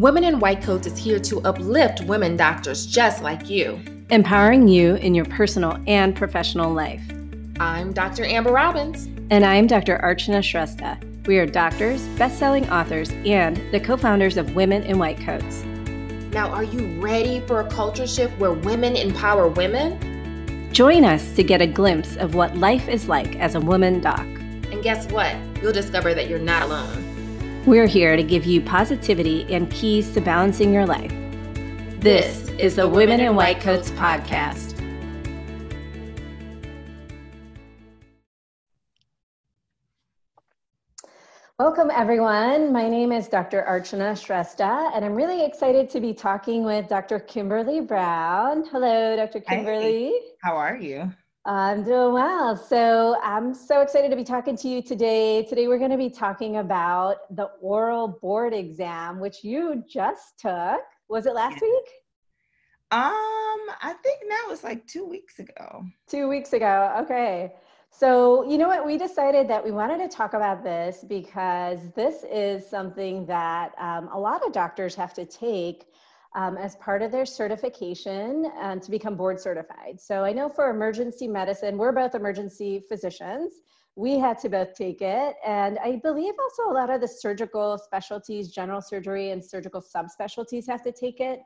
Women in White Coats is here to uplift women doctors just like you, empowering you in your personal and professional life. I'm Dr. Amber Robbins. And I'm Dr. Archana Shrestha. We are doctors, best selling authors, and the co founders of Women in White Coats. Now, are you ready for a culture shift where women empower women? Join us to get a glimpse of what life is like as a woman doc. And guess what? You'll discover that you're not alone. We're here to give you positivity and keys to balancing your life. This is the Women in White Coats podcast. Welcome, everyone. My name is Dr. Archana Shrestha, and I'm really excited to be talking with Dr. Kimberly Brown. Hello, Dr. Kimberly. Hey, how are you? I'm doing well. So I'm so excited to be talking to you today. Today we're going to be talking about the oral board exam, which you just took. Was it last week? Um, I think now it's like two weeks ago. Two weeks ago. Okay. So, you know what? We decided that we wanted to talk about this because this is something that um, a lot of doctors have to take um, as part of their certification um, to become board certified. So I know for emergency medicine, we're both emergency physicians. We had to both take it. And I believe also a lot of the surgical specialties, general surgery and surgical subspecialties have to take it.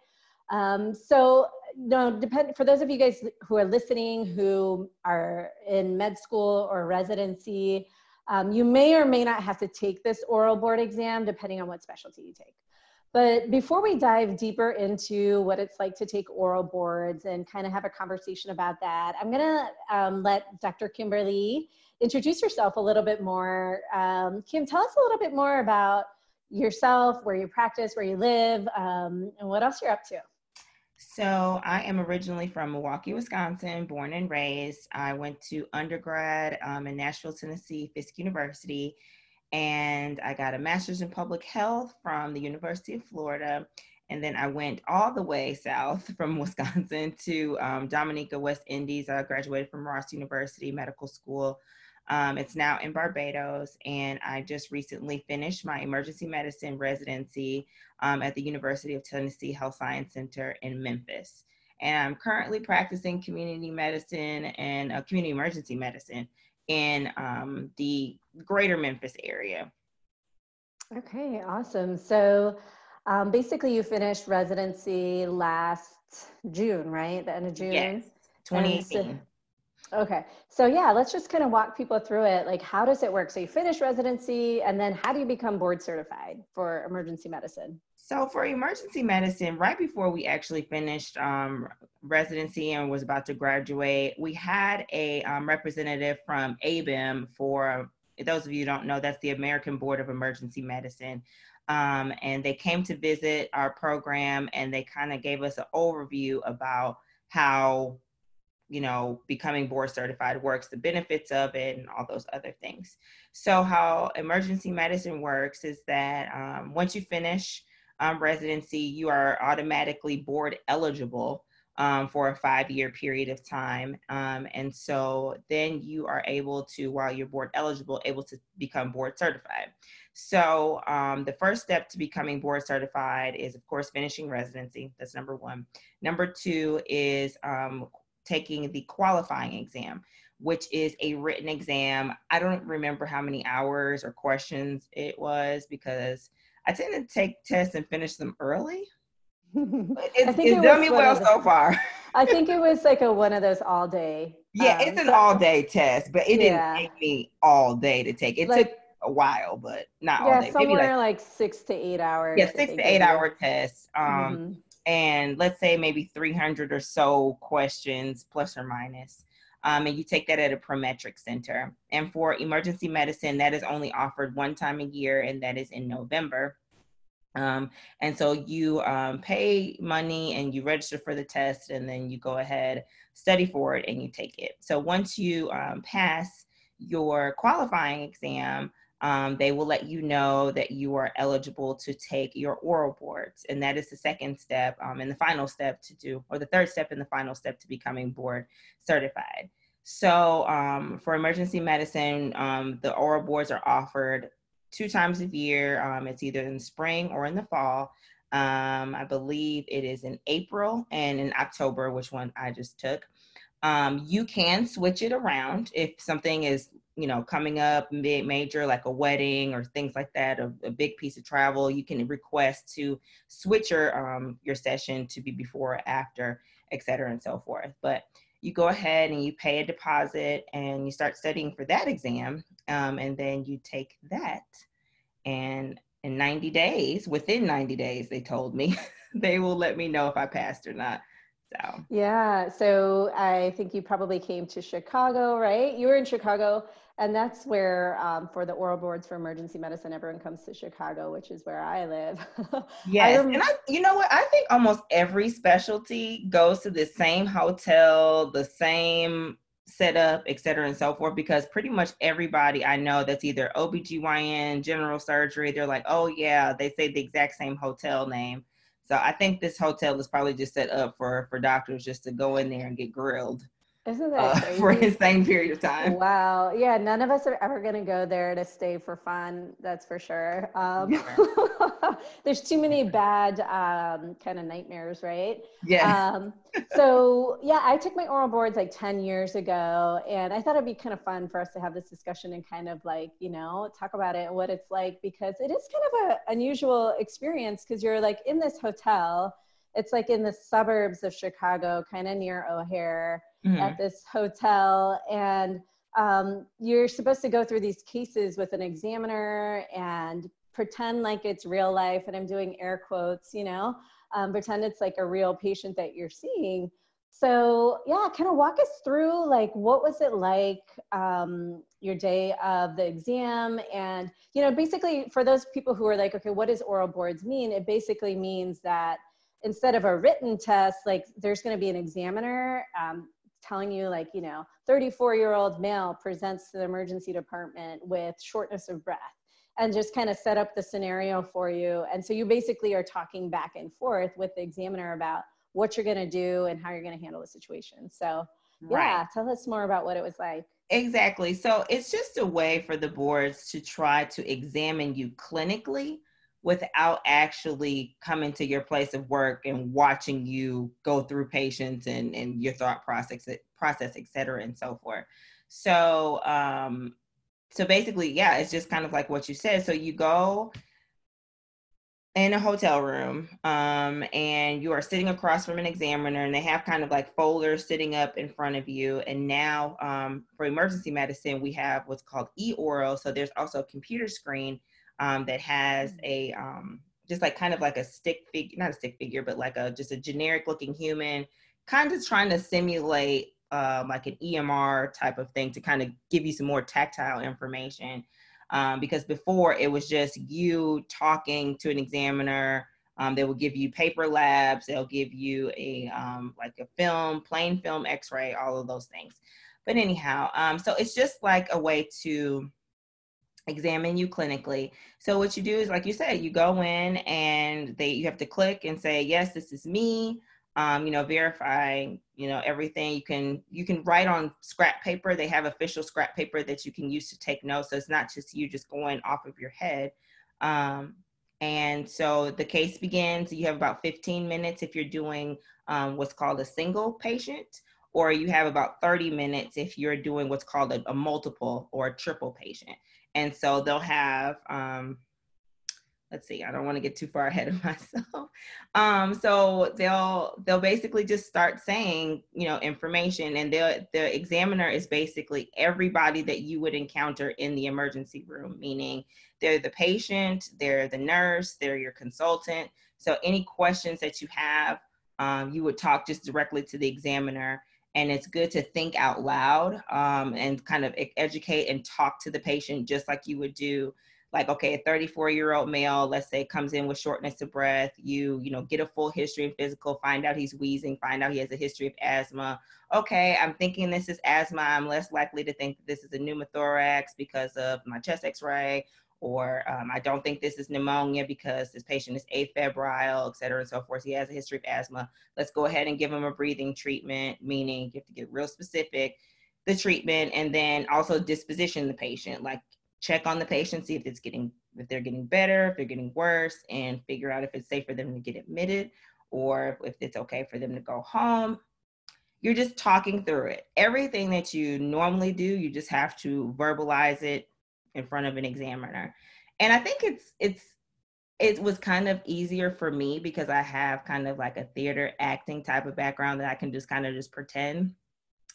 Um, so no, depend for those of you guys who are listening who are in med school or residency, um, you may or may not have to take this oral board exam depending on what specialty you take. But before we dive deeper into what it's like to take oral boards and kind of have a conversation about that, I'm gonna um, let Dr. Kimberly introduce yourself a little bit more. Um, Kim, tell us a little bit more about yourself, where you practice, where you live, um, and what else you're up to. So I am originally from Milwaukee, Wisconsin, born and raised. I went to undergrad um, in Nashville, Tennessee, Fisk University, and I got a master's in public health from the University of Florida. And then I went all the way south from Wisconsin to um, Dominica, West Indies. I graduated from Ross University Medical School. Um, it's now in Barbados, and I just recently finished my emergency medicine residency um, at the University of Tennessee Health Science Center in Memphis. And I'm currently practicing community medicine and uh, community emergency medicine in um, the greater Memphis area. Okay, awesome. So um, basically, you finished residency last June, right? The end of June? Yes, 2018. So, okay, so yeah, let's just kind of walk people through it. Like, how does it work? So, you finish residency, and then how do you become board certified for emergency medicine? So for emergency medicine, right before we actually finished um, residency and was about to graduate, we had a um, representative from ABEM for those of you don't know, that's the American Board of Emergency Medicine. Um, and they came to visit our program and they kind of gave us an overview about how you know becoming board certified works the benefits of it and all those other things so how emergency medicine works is that um, once you finish um, residency, you are automatically board eligible um, for a five year period of time. Um, and so then you are able to, while you're board eligible, able to become board certified. So um, the first step to becoming board certified is, of course, finishing residency. That's number one. Number two is um, taking the qualifying exam, which is a written exam. I don't remember how many hours or questions it was because I tend to take tests and finish them early. It's, it's it done me well so far. I think it was like a one of those all day. Yeah, um, it's an all day test, but it yeah. didn't take me all day to take. It like, took a while, but not yeah, all day. somewhere like, like, six to eight hours. Yeah, six to eight hour tests. Um, mm-hmm. And let's say maybe 300 or so questions plus or minus. Um, and you take that at a Prometric center. And for emergency medicine, that is only offered one time a year, and that is in November. Um, and so you um, pay money and you register for the test, and then you go ahead, study for it, and you take it. So once you um, pass your qualifying exam, um, they will let you know that you are eligible to take your oral boards. And that is the second step um, and the final step to do, or the third step and the final step to becoming board certified. So um, for emergency medicine, um, the oral boards are offered two times a year. Um, it's either in spring or in the fall. Um, I believe it is in April and in October, which one I just took. Um, you can switch it around if something is, you know, coming up major, like a wedding or things like that, a, a big piece of travel. You can request to switch your um, your session to be before or after, et cetera, and so forth. But you go ahead and you pay a deposit and you start studying for that exam, um, and then you take that. And in 90 days, within 90 days, they told me they will let me know if I passed or not. So, yeah. So I think you probably came to Chicago, right? You were in Chicago, and that's where, um, for the oral boards for emergency medicine, everyone comes to Chicago, which is where I live. yes. I rem- and I, you know what? I think almost every specialty goes to the same hotel, the same setup, et cetera, and so forth, because pretty much everybody I know that's either OBGYN, general surgery, they're like, oh, yeah, they say the exact same hotel name. So I think this hotel is probably just set up for for doctors just to go in there and get grilled. Isn't that uh, for the same period of time? Wow. Yeah, none of us are ever going to go there to stay for fun. That's for sure. Um, there's too many bad um, kind of nightmares, right? Yeah. Um, so yeah, I took my oral boards like 10 years ago, and I thought it'd be kind of fun for us to have this discussion and kind of like you know talk about it and what it's like because it is kind of an unusual experience because you're like in this hotel. It's like in the suburbs of Chicago, kind of near O'Hare mm-hmm. at this hotel and um, you're supposed to go through these cases with an examiner and pretend like it's real life and i'm doing air quotes you know um, pretend it's like a real patient that you're seeing. So yeah kind of walk us through like what was it like um, your day of the exam? And you know basically for those people who are like okay what does oral boards mean? It basically means that instead of a written test like there's going to be an examiner um, telling you like you know 34 year old male presents to the emergency department with shortness of breath and just kind of set up the scenario for you. And so you basically are talking back and forth with the examiner about what you're going to do and how you're going to handle the situation. So yeah right. tell us more about what it was like. Exactly. So it's just a way for the boards to try to examine you clinically without actually coming to your place of work and watching you go through patients and, and your thought process, process, et cetera, and so forth. So, um, so basically, yeah, it's just kind of like what you said. So you go in a hotel room um, and you are sitting across from an examiner and they have kind of like folders sitting up in front of you and now um, for emergency medicine we have what's called e-oral so there's also a computer screen um, that has mm-hmm. a um, just like kind of like a stick figure, not a stick figure, but like a just a generic looking human, kind of trying to simulate um, like an EMR type of thing to kind of give you some more tactile information. Um, because before it was just you talking to an examiner. Um, they will give you paper labs. They'll give you a um, like a film, plain film, X-ray, all of those things. But anyhow, um, so it's just like a way to examine you clinically. So what you do is, like you said, you go in and they you have to click and say, yes, this is me. Um, you know, verifying, you know, everything. You can you can write on scrap paper. They have official scrap paper that you can use to take notes. So it's not just you just going off of your head. Um, and so the case begins. You have about 15 minutes if you're doing um, what's called a single patient, or you have about 30 minutes if you're doing what's called a, a multiple or a triple patient and so they'll have um, let's see i don't want to get too far ahead of myself. Um, so they'll they'll basically just start saying you know information and the the examiner is basically everybody that you would encounter in the emergency room meaning they're the patient they're the nurse they're your consultant. So any questions that you have um, you would talk just directly to the examiner and it's good to think out loud um, and kind of educate and talk to the patient just like you would do like okay a 34 year old male let's say comes in with shortness of breath you you know get a full history and physical find out he's wheezing find out he has a history of asthma. Okay i'm thinking this is asthma i'm less likely to think that this is a pneumothorax because of my chest x-ray or um, I don't think this is pneumonia because this patient is afebrile, et cetera, and so forth. He has a history of asthma. Let's go ahead and give him a breathing treatment, meaning you have to get real specific, the treatment, and then also disposition the patient, like check on the patient, see if it's getting if they're getting better, if they're getting worse, and figure out if it's safe for them to get admitted or if it's okay for them to go home. You're just talking through it. Everything that you normally do, you just have to verbalize it in front of an examiner. And I think it's it's it was kind of easier for me because I have kind of like a theater acting type of background that I can just kind of just pretend.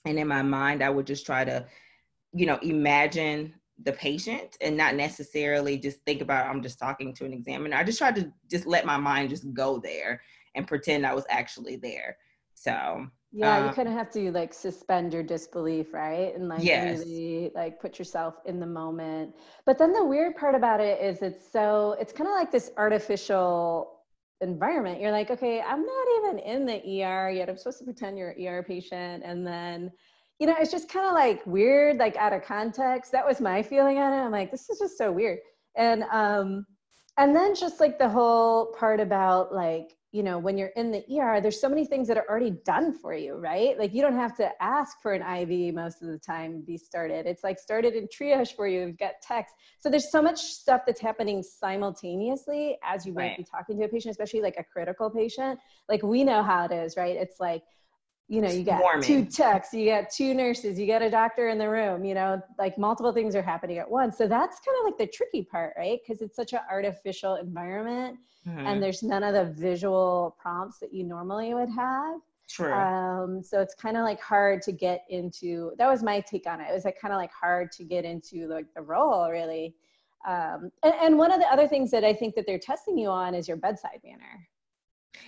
And in my mind, I would just try to, you know, imagine the patient and not necessarily just think about I'm just talking to an examiner. I just tried to just let my mind just go there and pretend I was actually there. So yeah, um, you kind of have to like suspend your disbelief, right? And like yes. really like put yourself in the moment. But then the weird part about it is it's so it's kind of like this artificial environment. You're like, okay, I'm not even in the ER yet. I'm supposed to pretend you're an ER patient and then you know, it's just kind of like weird, like out of context. That was my feeling on it. I'm like, this is just so weird. And um, and then just like the whole part about like, you know, when you're in the ER, there's so many things that are already done for you, right? Like you don't have to ask for an IV most of the time be started. It's like started in triage for you. You've got text. So there's so much stuff that's happening simultaneously as you might right. be talking to a patient, especially like a critical patient. Like we know how it is, right? It's like you know, you got Swarming. two techs, you got two nurses, you got a doctor in the room, you know, like multiple things are happening at once. So that's kind of like the tricky part, right? Because it's such an artificial environment mm-hmm. and there's none of the visual prompts that you normally would have. True. Um, so it's kind of like hard to get into, that was my take on it. It was like kind of like hard to get into like the role really. Um, and, and one of the other things that I think that they're testing you on is your bedside manner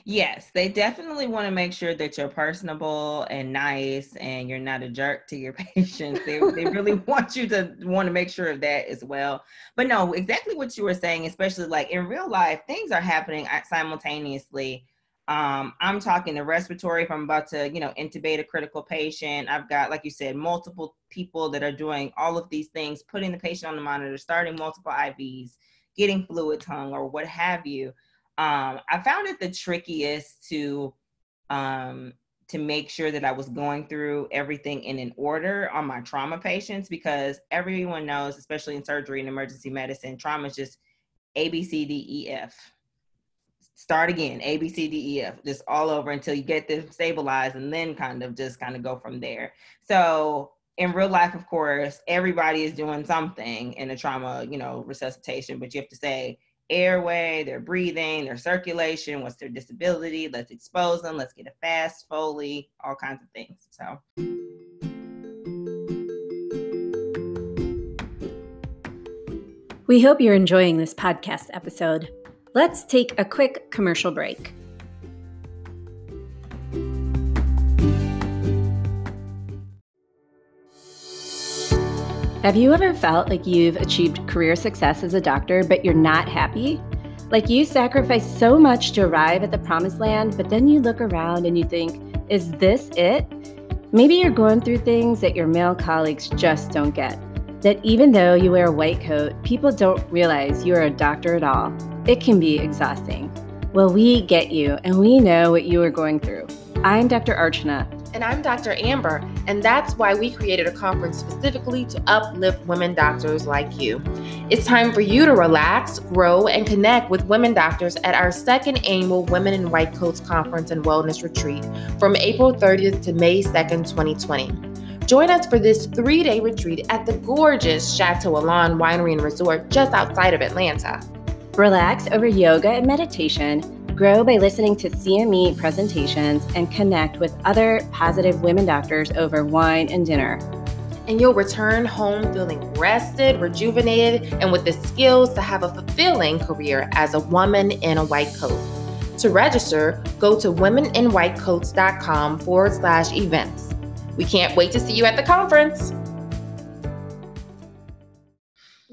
Yes, they definitely want to make sure that you're personable and nice and you're not a jerk to your patients. They, they really want you to want to make sure of that as well. But no, exactly what you were saying, especially like in real life, things are happening simultaneously. Um, I'm talking the respiratory if I'm about to, you know, intubate a critical patient. I've got, like you said, multiple people that are doing all of these things, putting the patient on the monitor, starting multiple IVs, getting fluids hung or what have you um, I found it the trickiest to um, to make sure that I was going through everything in an order on my trauma patients because everyone knows, especially in surgery and emergency medicine, trauma is just A B C D E F. Start again, A B C D E F, just all over until you get them stabilized, and then kind of just kind of go from there. So in real life, of course, everybody is doing something in a trauma, you know, resuscitation, but you have to say airway, their breathing, their circulation, what's their disability, let's expose them, let's get a fast Foley, all kinds of things. So. We hope you're enjoying this podcast episode. Let's take a quick commercial break. Have you ever felt like you've achieved career success as a doctor, but you're not happy? Like you sacrificed so much to arrive at the promised land, but then you look around and you think, is this it? Maybe you're going through things that your male colleagues just don't get. That even though you wear a white coat, people don't realize you're a doctor at all. It can be exhausting. Well, we get you, and we know what you are going through. I'm Dr. Archana, and I'm Dr. Amber, and that's why we created a conference specifically to uplift women doctors like you. It's time for you to relax, grow, and connect with women doctors at our second annual Women in White Coats Conference and Wellness Retreat from April 30th to May 2nd, 2020. Join us for this three day retreat at the gorgeous Chateau Elan Winery and Resort just outside of Atlanta. Relax over yoga and meditation Grow by listening to CME presentations and connect with other positive women doctors over wine and dinner. And you'll return home feeling rested, rejuvenated, and with the skills to have a fulfilling career as a woman in a white coat. To register, go to womeninwhitecoats.com forward slash events. We can't wait to see you at the conference.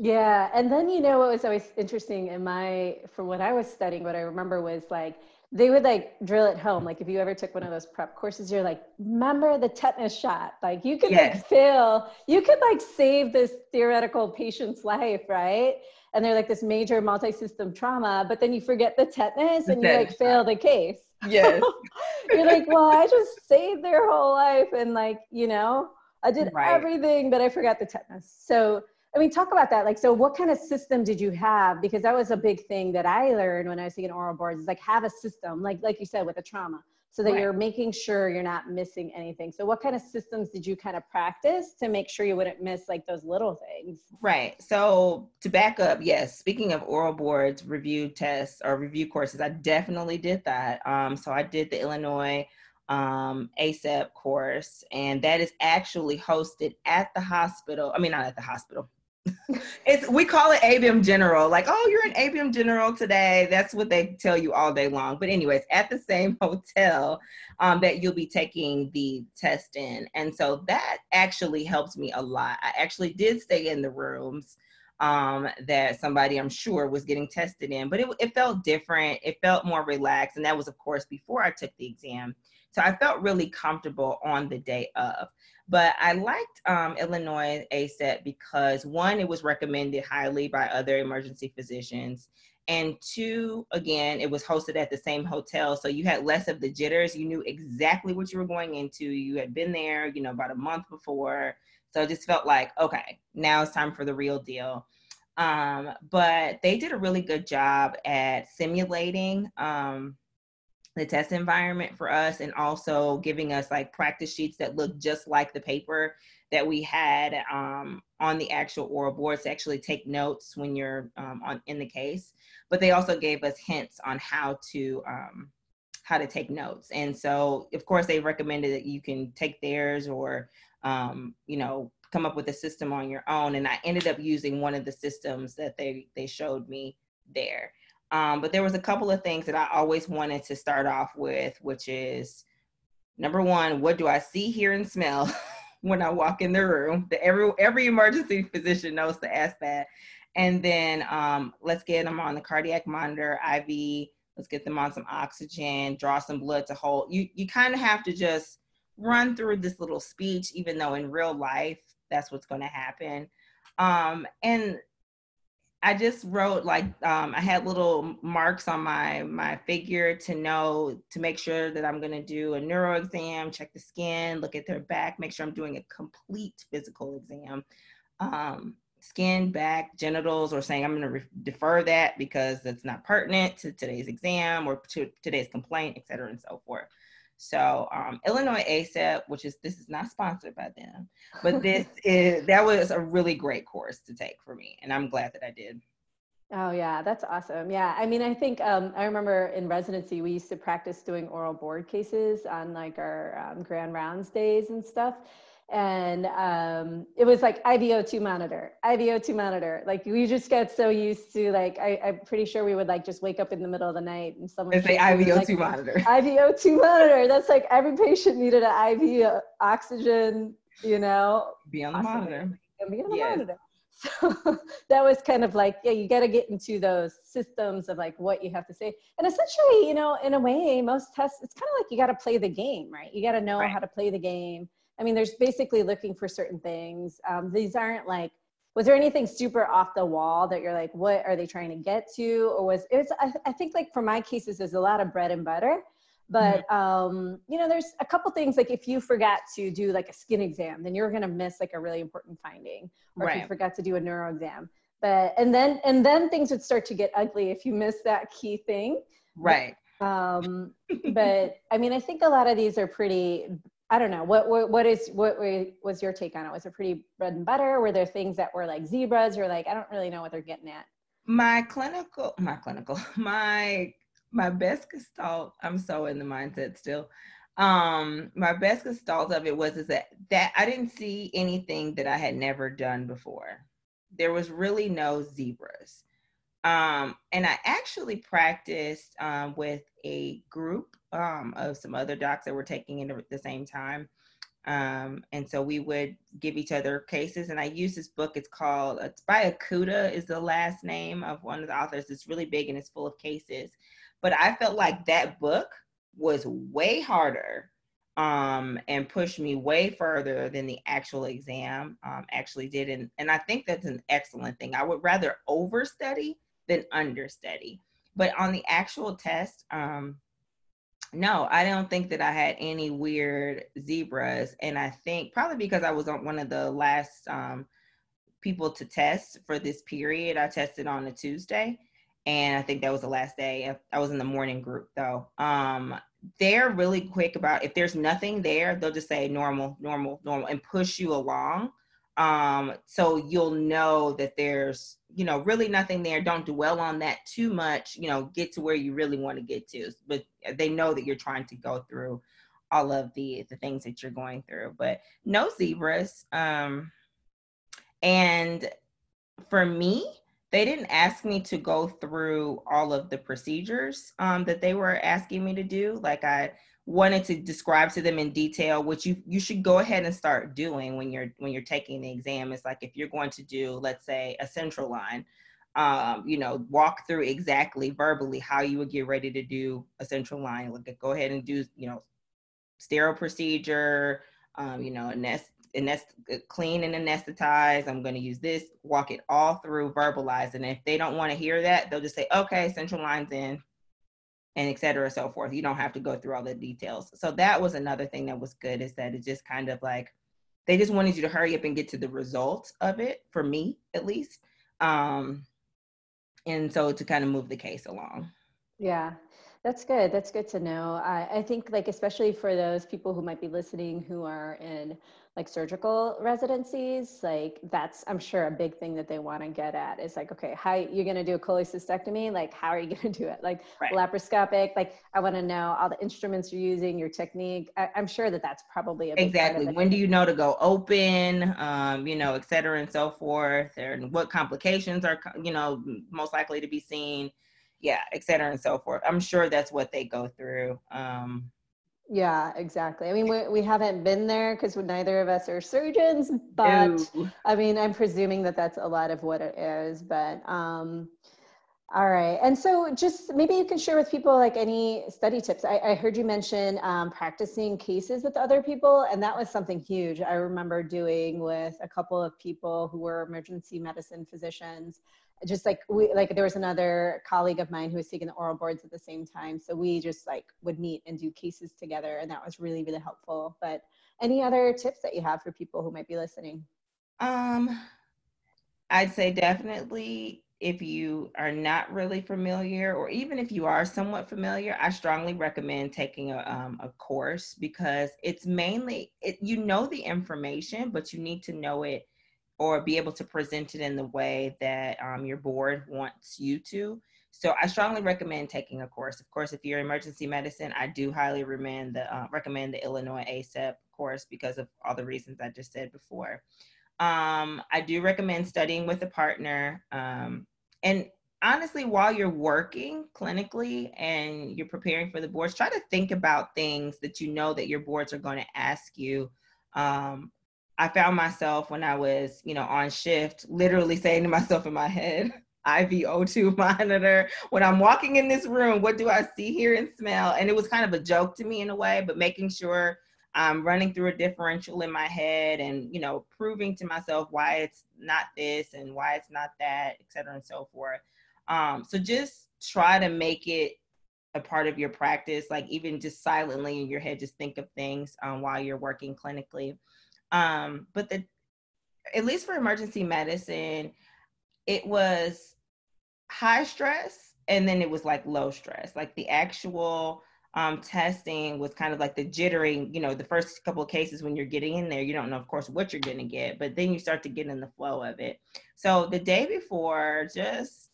Yeah, and then you know what was always interesting in my for what I was studying, what I remember was like they would like drill it home. Like if you ever took one of those prep courses, you're like, remember the tetanus shot. Like you could yes. like fail, you could like save this theoretical patient's life, right? And they're like this major multi-system trauma, but then you forget the tetanus the and you like fail the case. Yes. you're like, well, I just saved their whole life and like, you know, I did right. everything, but I forgot the tetanus. So I mean, talk about that. Like, so what kind of system did you have? Because that was a big thing that I learned when I was taking oral boards. Is like have a system, like like you said, with a trauma, so that right. you're making sure you're not missing anything. So, what kind of systems did you kind of practice to make sure you wouldn't miss like those little things? Right. So, to back up, yes. Speaking of oral boards, review tests or review courses, I definitely did that. Um, so I did the Illinois um, ACEP course, and that is actually hosted at the hospital. I mean, not at the hospital, it's we call it ABEM General. Like, oh, you're an ABEM General today. That's what they tell you all day long. But anyways, at the same hotel um, that you'll be taking the test in, and so that actually helps me a lot. I actually did stay in the rooms um, that somebody I'm sure was getting tested in, but it, it felt different. It felt more relaxed, and that was, of course, before I took the exam. So I felt really comfortable on the day of. But I liked um, Illinois ACEP because one, it was recommended highly by other emergency physicians. And two, again, it was hosted at the same hotel. So you had less of the jitters. You knew exactly what you were going into. You had been there, you know, about a month before. So it just felt like, okay, now it's time for the real deal. Um, but they did a really good job at simulating um, the test environment for us and also giving us like practice sheets that look just like the paper that we had um, on the actual oral boards to actually take notes when you're um, on in the case. But they also gave us hints on how to um, how to take notes. And so of course they recommended that you can take theirs or um, you know come up with a system on your own. And i ended up using one of the systems that they they showed me there um, but there was a couple of things that I always wanted to start off with, which is number one, what do I see, hear, and smell when I walk in the room? The, every every emergency physician knows to ask that. And then um, let's get them on the cardiac monitor, IV. Let's get them on some oxygen, draw some blood to hold. You you kind of have to just run through this little speech, even though in real life that's what's going to happen. Um, and I just wrote like um, I had little marks on my my figure to know to make sure that I'm gonna do a neuro exam, check the skin, look at their back, make sure I'm doing a complete physical exam, um, skin, back, genitals, or saying I'm gonna re- defer that because it's not pertinent to today's exam or to today's complaint, et cetera, and so forth. So um, Illinois ACEP, which is this is not sponsored by them, but this is that was a really great course to take for me, and I'm glad that I did. Oh yeah, that's awesome. Yeah, I mean, I think um, I remember in residency we used to practice doing oral board cases on like our um, grand rounds days and stuff and um, it was like IVO2 monitor, IVO2 monitor. Like we just get so used to like I, am pretty sure we would like just wake up in the middle of the night and someone say IVO2 like, monitor. IVO2 monitor. That's like every patient needed an IV oxygen. You know, be on the oxygen. monitor. Be on the yes. monitor. So that was kind of like, yeah, you got to get into those systems of like what you have to say. And essentially, you know, in a way, most tests, it's kind of like you got to play the game, right? You got to know right. how to play the game I mean, there's basically looking for certain things. Um, these aren't like, was there anything super off the wall that you're like, what are they trying to get to? Or was it's, I, I think like for my cases, there's a lot of bread and butter. But mm-hmm. um, you know, there's a couple things like if you forgot to do like a skin exam, then you're gonna miss like a really important finding. Or right. if you forgot to do a neuro exam. But and then and then things would start to get ugly if you miss that key thing. Right. Um, but I mean, I think a lot of these are pretty I don't know what what, what is what was your take on it? Was it pretty bread and butter? Were there things that were like zebras or like I don't really know what they're getting at? My clinical, my clinical, my my best gestalt. I'm so in the mindset still. Um, my best gestalt of it was is that that I didn't see anything that I had never done before. There was really no zebras. Um, and I actually practiced um, with a group um, of some other docs that were taking it at the same time. Um, and so we would give each other cases. And I use this book. It's called, it's by Okuda is the last name of one of the authors. It's really big and it's full of cases. But I felt like that book was way harder um, and pushed me way further than the actual exam um, actually did. And, and I think that's an excellent thing. I would rather overstudy than understudy. But on the actual test, um, no, I don't think that I had any weird zebras. And I think probably because I was on one of the last um, people to test for this period. I tested on a Tuesday, and I think that was the last day. I was in the morning group though. Um, they're really quick about if there's nothing there, they'll just say normal, normal, normal, and push you along. Um, so you'll know that there's, you know, really nothing there. Don't dwell on that too much, you know, get to where you really want to get to. But they know that you're trying to go through all of the the things that you're going through. But no zebras. Um and for me, they didn't ask me to go through all of the procedures um, that they were asking me to do. Like I wanted to describe to them in detail, which you you should go ahead and start doing when you're when you're taking the exam. It's like if you're going to do, let's say, a central line, um, you know, walk through exactly verbally how you would get ready to do a central line. Like go ahead and do, you know, sterile procedure, um, you know, nest anest- clean and anesthetize. I'm going to use this, walk it all through, verbalize. And if they don't want to hear that, they'll just say, okay, central lines in, and et cetera, so forth. You don't have to go through all the details. So that was another thing that was good is that it just kind of like, they just wanted you to hurry up and get to the results of it, for me at least. Um, and so to kind of move the case along. Yeah, that's good. That's good to know. I, I think like especially for those people who might be listening who are in like surgical residencies, like that's I'm sure a big thing that they want to get at is like, okay, how you're gonna do a cholecystectomy? Like how are you gonna do it? Like right. laparoscopic? Like I want to know all the instruments you're using, your technique. I, am sure that that's probably exactly. When do you know to go open? Um, you know, et cetera, and so forth, and what complications are you know most likely to be seen yeah, et cetera and so forth. I'm sure that's what they go through. Um, yeah, exactly. I mean, we, we haven't been there because neither of us are surgeons, but I mean, I'm presuming that that's a lot of what it is. But um, all right. And so just maybe you can share with people like any study tips. I, I heard you mention um, practicing cases with other people, and that was something huge. I remember doing with a couple of people who were emergency medicine physicians just like we like there was another colleague of mine who was taking the oral boards at the same time so we just like would meet and do cases together and that was really really helpful. But any other tips that you have for people who might be listening? Um i'd say definitely if you are not really familiar or even if you are somewhat familiar i strongly recommend taking a, um, a course because it's mainly it, you know the information but you need to know it or be able to present it in the way that um, your board wants you to. So I strongly recommend taking a course. Of course, if you're emergency medicine, I do highly recommend the uh, recommend the Illinois ACEP course because of all the reasons I just said before. Um, I do recommend studying with a partner. Um, and honestly, while you're working clinically and you're preparing for the boards, try to think about things that you know that your boards are going to ask you um, I found myself when I was, you know, on shift, literally saying to myself in my head, IV-O2 monitor. When I'm walking in this room, what do I see, hear, and smell? And it was kind of a joke to me in a way, but making sure I'm running through a differential in my head and, you know, proving to myself why it's not this and why it's not that, et cetera, and so forth. Um, so just try to make it a part of your practice, like even just silently in your head, just think of things um, while you're working clinically. Um, but the at least for emergency medicine, it was high stress and then it was like low stress. Like the actual um, testing was kind of like the jittering, you know, the first couple of cases when you're getting in there, you don't know, of course, what you're going to get, but then you start to get in the flow of it. So the day before, just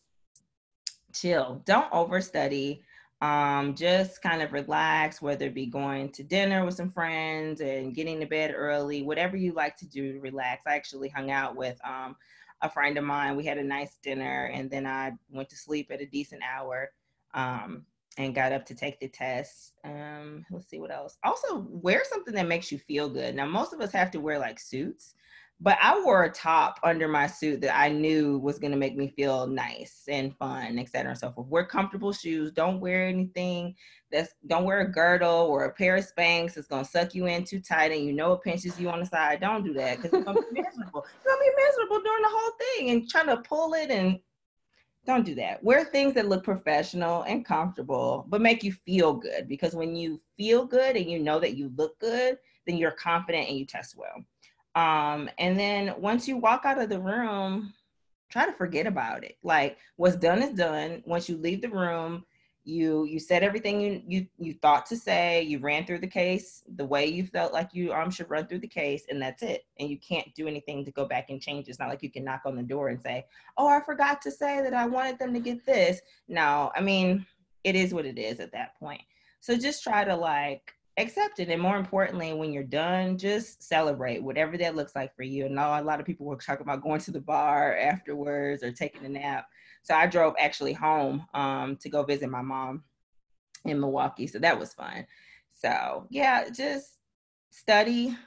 chill, don't overstudy um, just kind of relax, whether it be going to dinner with some friends and getting to bed early, whatever you like to do to relax. I actually hung out with um, a friend of mine. We had a nice dinner and then I went to sleep at a decent hour um, and got up to take the test. Um, let's see what else. Also, wear something that makes you feel good. Now, most of us have to wear like suits but I wore a top under my suit that I knew was going to make me feel nice and fun, et cetera, and so forth. Wear comfortable shoes. Don't wear anything that's, don't wear a girdle or a pair of Spanx that's going to suck you in too tight and you know it pinches you on the side. Don't do that because you're going to be miserable. You're going to be miserable during the whole thing and trying to pull it and don't do that. Wear things that look professional and comfortable, but make you feel good because when you feel good and you know that you look good, then you're confident and you test well. Um, and then once you walk out of the room, try to forget about it. Like what's done is done. Once you leave the room, you you said everything you you you thought to say. You ran through the case the way you felt like you um should run through the case and that's it. And you can't do anything to go back and change. It's not like you can knock on the door and say oh i forgot to say that i wanted them to get this. No i mean it is what it is at that point. So just try to like accept it and more importantly when you're done just celebrate whatever that looks like for you and know a lot of people were talking about going to the bar afterwards or taking a nap so I drove actually home um, to go visit my mom in Milwaukee. So that was fun. So yeah, just study,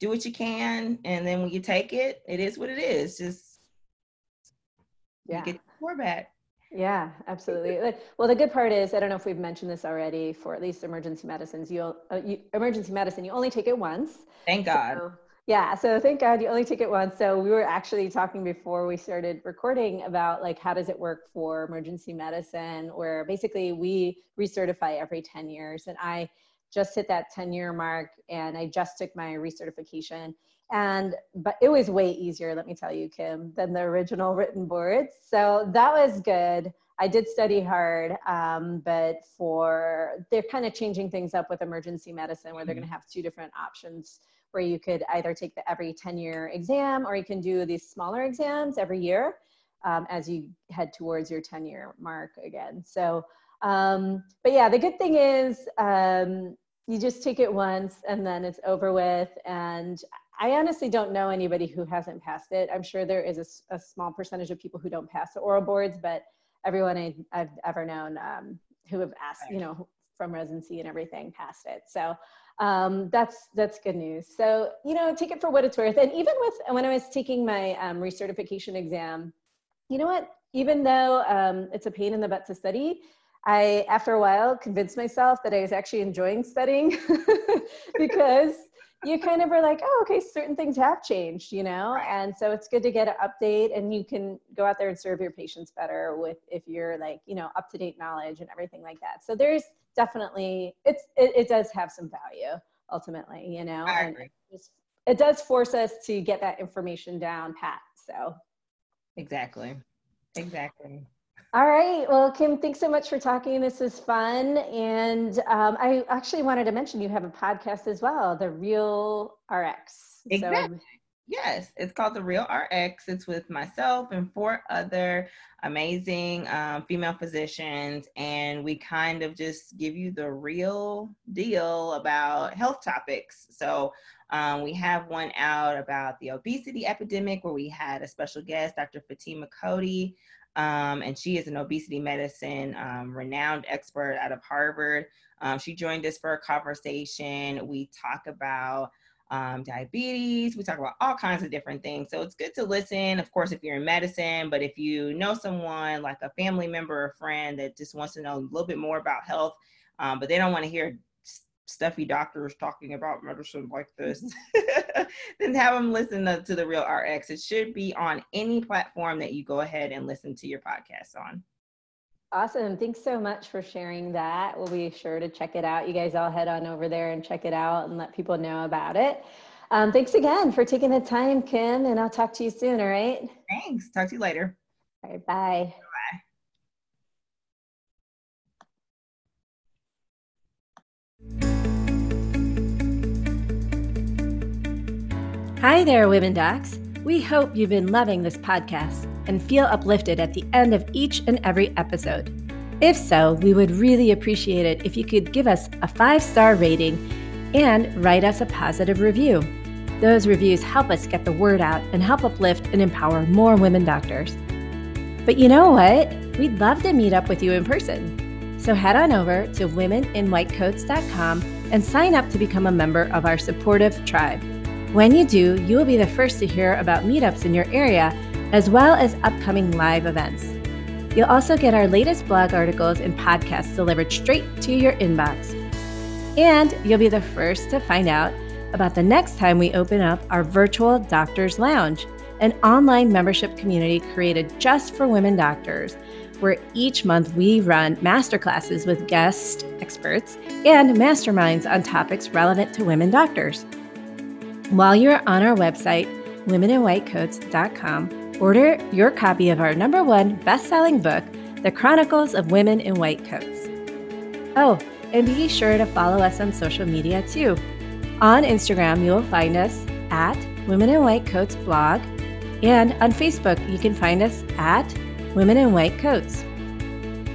do what you can, and then when you take it, it is what it is. Just yeah, get the score back. Yeah, absolutely. well, the good part is, I don't know if we've mentioned this already for at least emergency medicines. You'll uh, you, emergency medicine, you only take it once. Thank God. So, yeah, so thank God you only take it once. So we were actually talking before we started recording about like how does it work for emergency medicine, where basically we recertify every 10 years. And I just hit that 10 year mark and I just took my recertification. And but it was way easier, let me tell you, Kim, than the original written boards. So that was good. I did study hard, um, but for they're kind of changing things up with emergency medicine where they're going to mm-hmm. have two different options where you could either take the every 10 year exam or you can do these smaller exams every year um, as you head towards your 10 year mark again. So, um, but yeah, the good thing is um, you just take it once and then it's over with. And I honestly don't know anybody who hasn't passed it. I'm sure there is a, a small percentage of people who don't pass the oral boards, but everyone I, have ever known um, who have asked, you know, from residency and everything passed it. So um, that's that's good news. So you know, take it for what it's worth. And even with when I was taking my um, recertification exam, you know what? Even though um, it's a pain in the butt to study, I after a while convinced myself that I was actually enjoying studying because you kind of are like, oh, okay, certain things have changed, you know, and so it's good to get an update, and you can go out there and serve your patients better with if you're like, you know, up to date knowledge and everything like that. So there's definitely it's it, it does have some value ultimately, you know, I agree. and it does force us to get that information down pat. So exactly, exactly. All right. Well, Kim, thanks so much for talking. This is fun. And um, I actually wanted to mention you have a podcast as well, The Real RX. Exactly. So, yes, it's called The Real RX. It's with myself and four other amazing um, female physicians. And we kind of just give you the real deal about health topics. So um, we have one out about the obesity epidemic where we had a special guest, Dr. Fatima Cody um, and she is an obesity medicine um, renowned expert out of Harvard. Um, she joined us for a conversation. We talk about um, diabetes. We talk about all kinds of different things. So it's good to listen, of course, if you're in medicine, but if you know someone like a family member or friend that just wants to know a little bit more about health, um, but they don't want to hear stuffy doctors talking about medicine like this, then have them listen to, to, the Real RX. It should be on any platform that you go ahead and listen to your podcast on. Awesome. Thanks so much for sharing that. We'll be sure to check it out. You guys all head on over there and check it out and let people know about it. Um, thanks again for taking the time, Kim, and I'll talk to you soon. All right. Thanks. Talk to you later. All right. Bye. Hi there, Women Docs. We hope you've been loving this podcast and feel uplifted at the end of each and every episode. If so, we would really appreciate it if you could give us a five star rating and write us a positive review. Those reviews help us get the word out and help uplift and empower more women doctors. But you know what? We'd love to meet up with you in person. So head on over to womeninwhitecoats.com and sign up to become a member of our supportive tribe. When you do, you will be the first to hear about meetups in your area, as well as upcoming live events. You'll also get our latest blog articles and podcasts delivered straight to your inbox. And you'll be the first to find out about the next time we open up our virtual Doctors Lounge, an online membership community created just for women doctors, where each month we run masterclasses with guest experts and masterminds on topics relevant to women doctors. While you're on our website, womeninwhitecoats.com, order your copy of our number one best selling book, The Chronicles of Women in White Coats. Oh, and be sure to follow us on social media too. On Instagram, you will find us at Women in White Coats blog, and on Facebook, you can find us at Women in White Coats.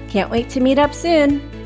Can't wait to meet up soon!